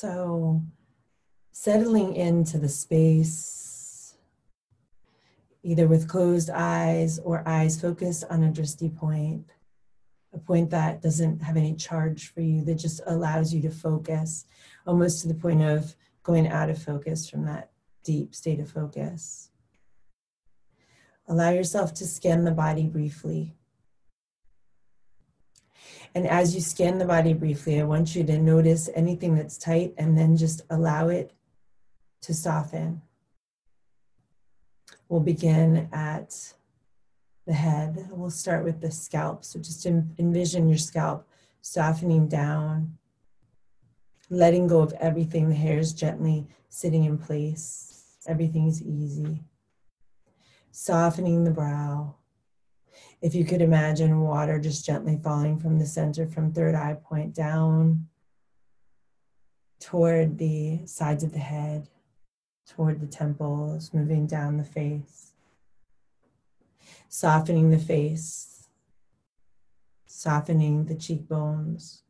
So, settling into the space, either with closed eyes or eyes focused on a drishti point, a point that doesn't have any charge for you, that just allows you to focus, almost to the point of going out of focus from that deep state of focus. Allow yourself to scan the body briefly. And as you scan the body briefly, I want you to notice anything that's tight and then just allow it to soften. We'll begin at the head. We'll start with the scalp. So just envision your scalp softening down, letting go of everything. The hair is gently sitting in place. Everything's easy. Softening the brow, if you could imagine water just gently falling from the center from third eye point down toward the sides of the head, toward the temples, moving down the face, softening the face, softening the cheekbones,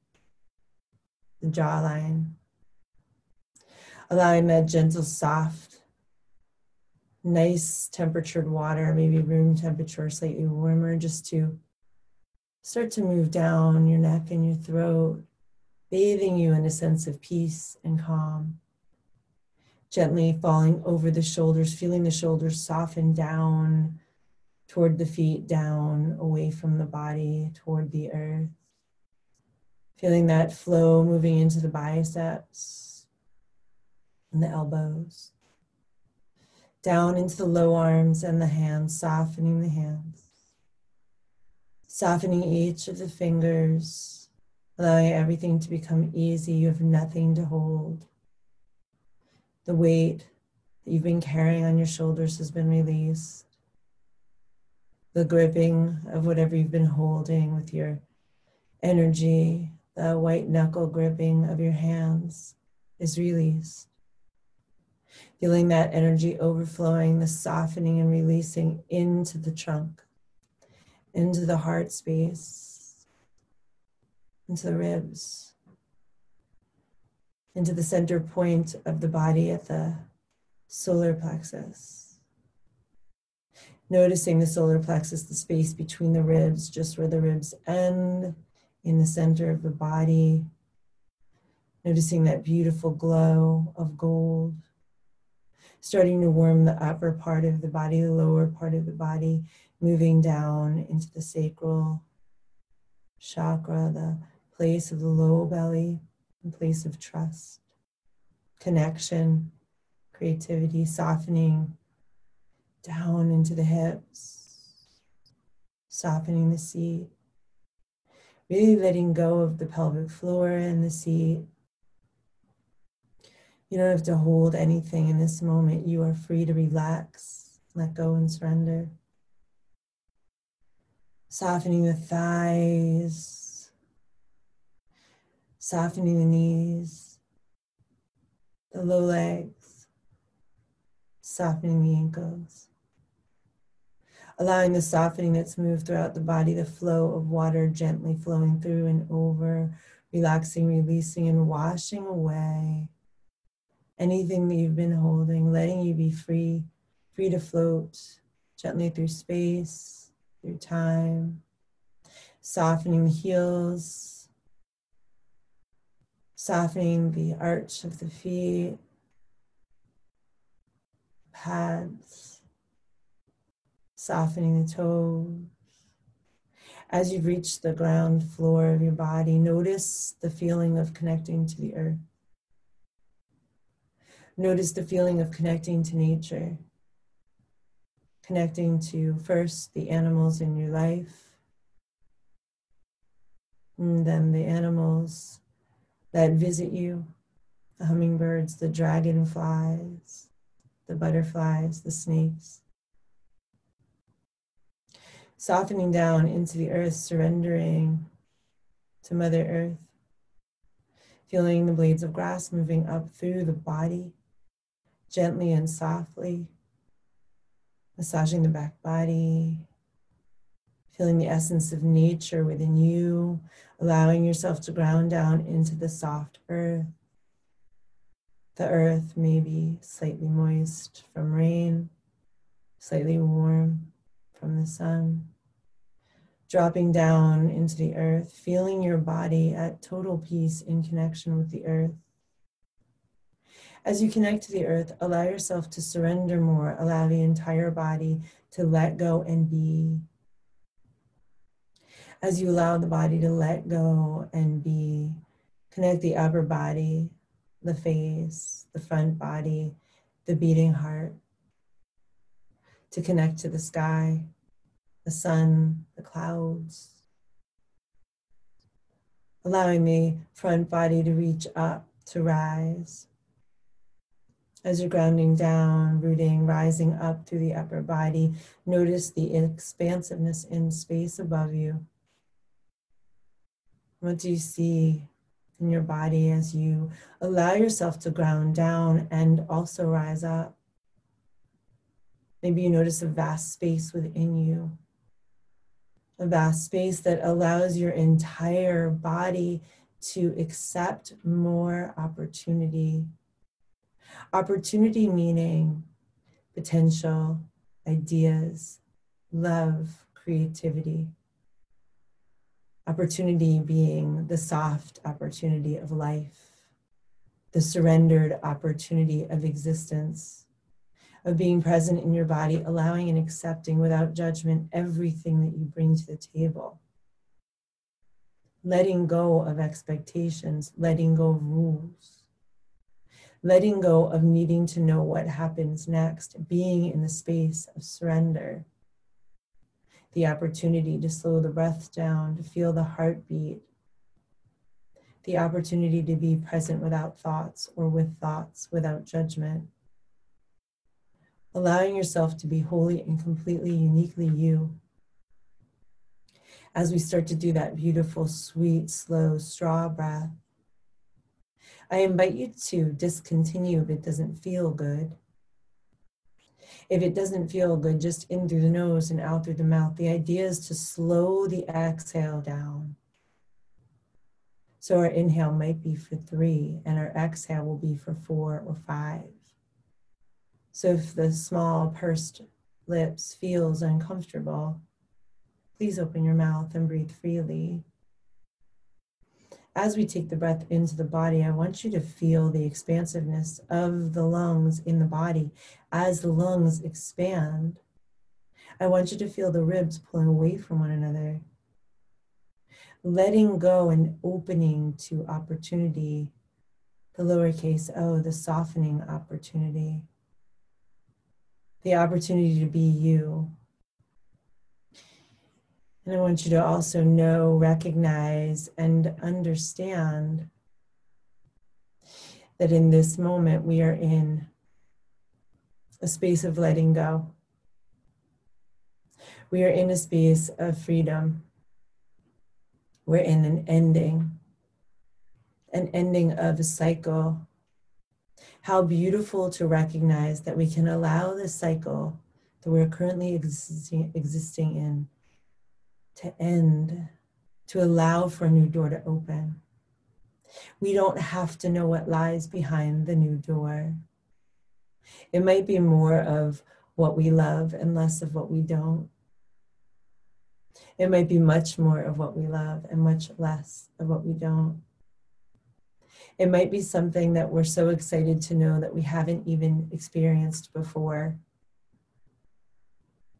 the jawline, allowing that gentle, soft nice temperatured water, maybe room temperature, slightly warmer, just to start to move down your neck and your throat, bathing you in a sense of peace and calm. Gently falling over the shoulders, feeling the shoulders soften down toward the feet, down away from the body, toward the earth. Feeling that flow moving into the biceps and the elbows down into the low arms and the hands, softening the hands, softening each of the fingers, allowing everything to become easy. You have nothing to hold. The weight that you've been carrying on your shoulders has been released. The gripping of whatever you've been holding with your energy, the white knuckle gripping of your hands is released feeling that energy overflowing, the softening and releasing into the trunk, into the heart space, into the ribs, into the center point of the body at the solar plexus. Noticing the solar plexus, the space between the ribs, just where the ribs end, in the center of the body. Noticing that beautiful glow of gold starting to warm the upper part of the body, the lower part of the body, moving down into the sacral chakra, the place of the low belly, the place of trust, connection, creativity, softening down into the hips, softening the seat. Really letting go of the pelvic floor and the seat you don't have to hold anything in this moment. You are free to relax, let go, and surrender. Softening the thighs, softening the knees, the low legs, softening the ankles. Allowing the softening that's moved throughout the body, the flow of water gently flowing through and over, relaxing, releasing, and washing away anything that you've been holding, letting you be free, free to float gently through space, through time, softening the heels, softening the arch of the feet, pads, softening the toes. As you've reached the ground floor of your body, notice the feeling of connecting to the earth. Notice the feeling of connecting to nature, connecting to first the animals in your life, and then the animals that visit you the hummingbirds, the dragonflies, the butterflies, the snakes. Softening down into the earth, surrendering to Mother Earth, feeling the blades of grass moving up through the body gently and softly, massaging the back body, feeling the essence of nature within you, allowing yourself to ground down into the soft earth, The earth may be slightly moist from rain, slightly warm from the sun. Dropping down into the earth, feeling your body at total peace in connection with the earth. As you connect to the earth, allow yourself to surrender more, allow the entire body to let go and be. As you allow the body to let go and be, connect the upper body the face, the front body, the beating heart, to connect to the sky, the sun, the clouds. Allowing the front body to reach up, to rise. As you're grounding down, rooting, rising up through the upper body, notice the expansiveness in space above you. What do you see in your body as you allow yourself to ground down and also rise up. Maybe you notice a vast space within you, a vast space that allows your entire body to accept more opportunity. Opportunity meaning potential, ideas, love, creativity. Opportunity being the soft opportunity of life, the surrendered opportunity of existence, of being present in your body, allowing and accepting without judgment everything that you bring to the table. Letting go of expectations, letting go of rules, letting go of needing to know what happens next, being in the space of surrender the opportunity to slow the breath down, to feel the heartbeat, the opportunity to be present without thoughts or with thoughts without judgment. Allowing yourself to be wholly and completely uniquely you. As we start to do that beautiful, sweet, slow straw breath, I invite you to discontinue if it doesn't feel good if it doesn't feel good, just in through the nose and out through the mouth. The idea is to slow the exhale down. So our inhale might be for three, and our exhale will be for four or five. So if the small pursed lips feels uncomfortable, please open your mouth and breathe freely as we take the breath into the body, I want you to feel the expansiveness of the lungs in the body. As the lungs expand, I want you to feel the ribs pulling away from one another. Letting go and opening to opportunity, the lowercase o, the softening opportunity, the opportunity to be you, and I want you to also know, recognize, and understand that in this moment we are in a space of letting go. We are in a space of freedom. We're in an ending, an ending of a cycle. How beautiful to recognize that we can allow the cycle that we're currently existing, existing in to end, to allow for a new door to open. We don't have to know what lies behind the new door. It might be more of what we love and less of what we don't. It might be much more of what we love and much less of what we don't. It might be something that we're so excited to know that we haven't even experienced before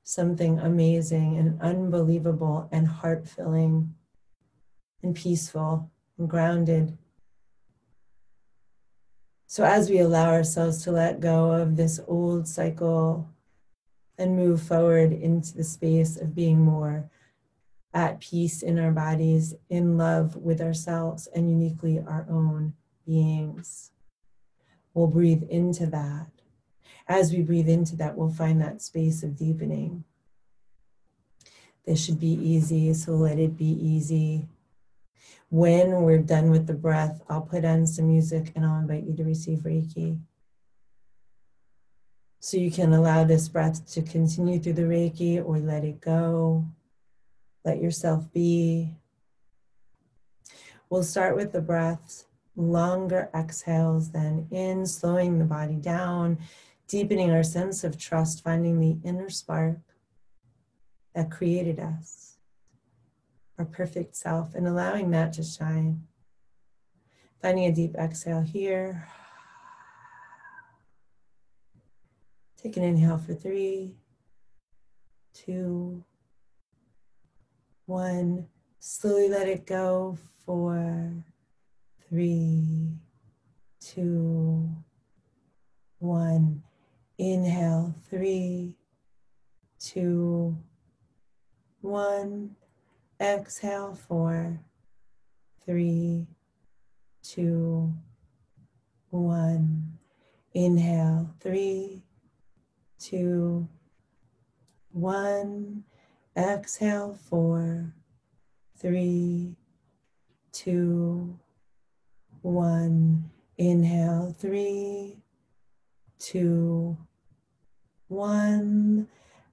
something amazing and unbelievable and heart filling and peaceful and grounded. So, as we allow ourselves to let go of this old cycle and move forward into the space of being more at peace in our bodies, in love with ourselves and uniquely our own beings, we'll breathe into that as we breathe into that, we'll find that space of deepening. This should be easy, so let it be easy. When we're done with the breath, I'll put on some music and I'll invite you to receive Reiki. So you can allow this breath to continue through the Reiki or let it go. Let yourself be. We'll start with the breaths longer exhales than in, slowing the body down, deepening our sense of trust, finding the inner spark that created us, our perfect self, and allowing that to shine. Finding a deep exhale here. Take an inhale for three, two, one. Slowly let it go. Four, three, two, one. Inhale, three, two, one. Exhale, four, three, two, one. Inhale, three, two, one. Exhale, four, three, two, one. Inhale, three, two, one.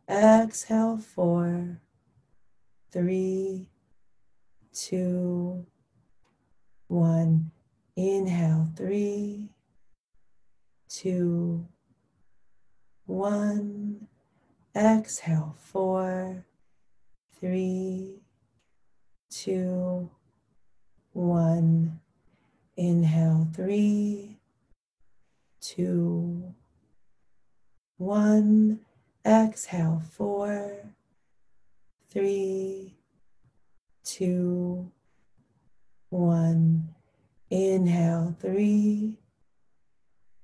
Exhale, four, three, two, one. Inhale, three, two, one. Exhale, four, three, two, one. Inhale, three, two, one. Exhale, four, three, two, one. Inhale, three,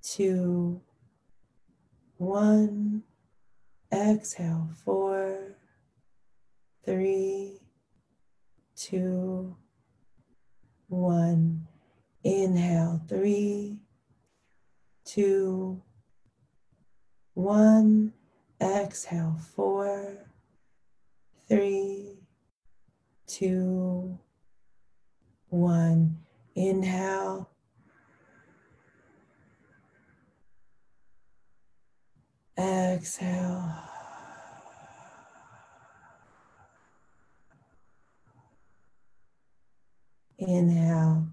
two, one. Exhale, four, three, two, one. Inhale, three, two, one. Exhale, four, three, two, one. Inhale. Exhale. Inhale.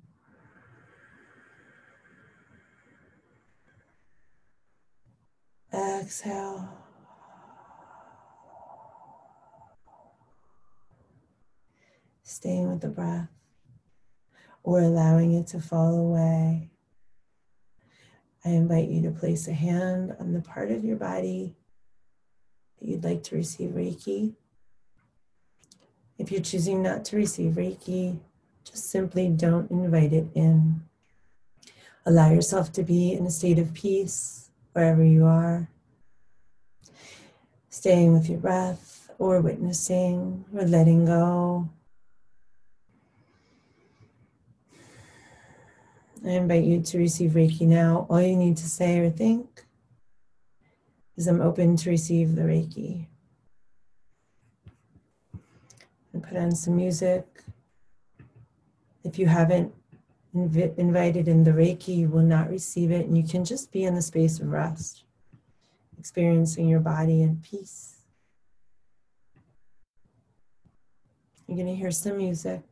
Exhale. Staying with the breath or allowing it to fall away. I invite you to place a hand on the part of your body that you'd like to receive Reiki. If you're choosing not to receive Reiki, just simply don't invite it in. Allow yourself to be in a state of peace wherever you are, staying with your breath or witnessing or letting go. I invite you to receive Reiki now. All you need to say or think is I'm open to receive the Reiki. And put on some music. If you haven't inv- invited in the Reiki, you will not receive it, and you can just be in the space of rest, experiencing your body in peace. You're going to hear some music.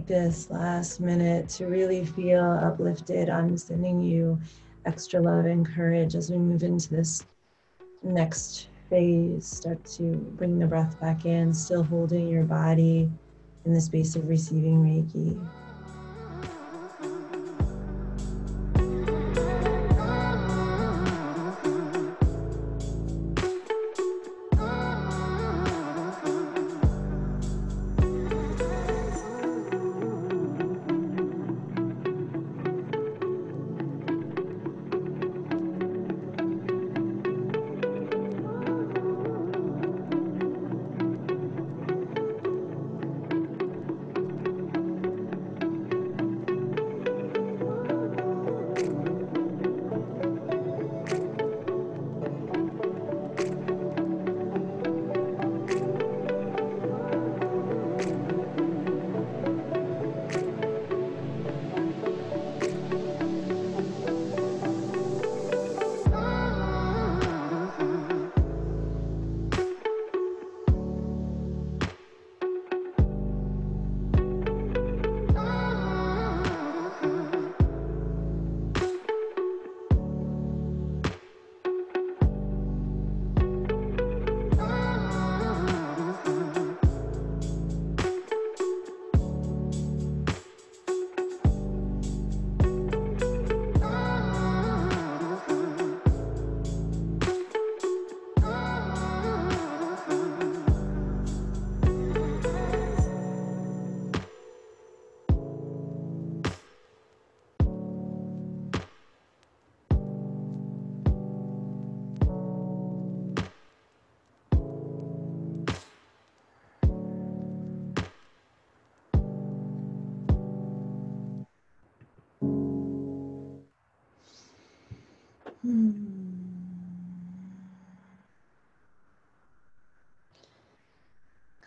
This last minute to really feel uplifted. I'm sending you extra love and courage as we move into this next phase. Start to bring the breath back in, still holding your body in the space of receiving Reiki.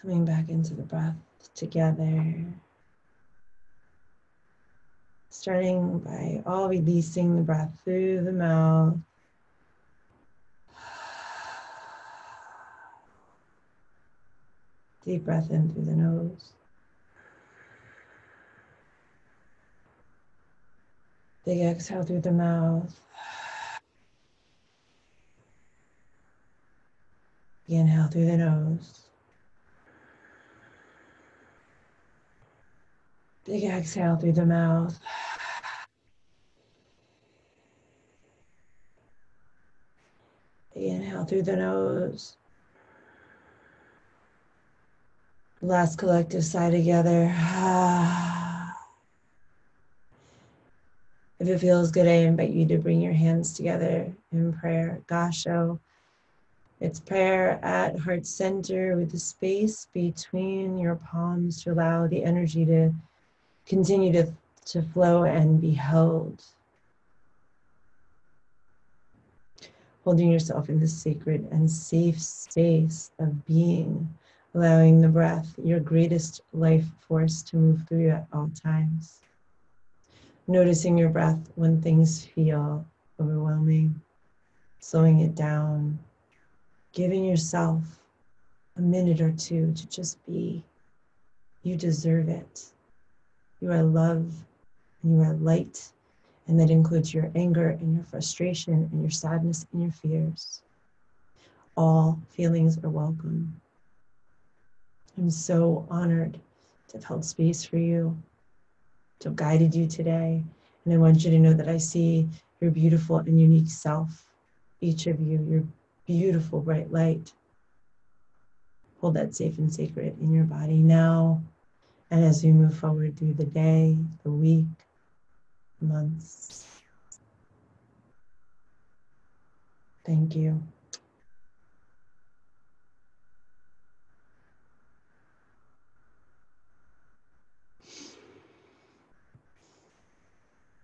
Coming back into the breath together. Starting by all releasing the breath through the mouth. Deep breath in through the nose. Big exhale through the mouth. Inhale through the nose. Big exhale through the mouth. inhale through the nose. Last collective sigh together. If it feels good, I invite you to bring your hands together in prayer. Gassho. It's prayer at heart center with the space between your palms to allow the energy to continue to, to flow and be held. Holding yourself in the sacred and safe space of being, allowing the breath, your greatest life force, to move through you at all times. Noticing your breath when things feel overwhelming, slowing it down, giving yourself a minute or two to just be. You deserve it. You are love and you are light. And that includes your anger and your frustration and your sadness and your fears. All feelings are welcome. I'm so honored to have held space for you, to have guided you today. And I want you to know that I see your beautiful and unique self, each of you, your beautiful bright light. Hold that safe and sacred in your body now and as we move forward through the day, the week, months. Thank you.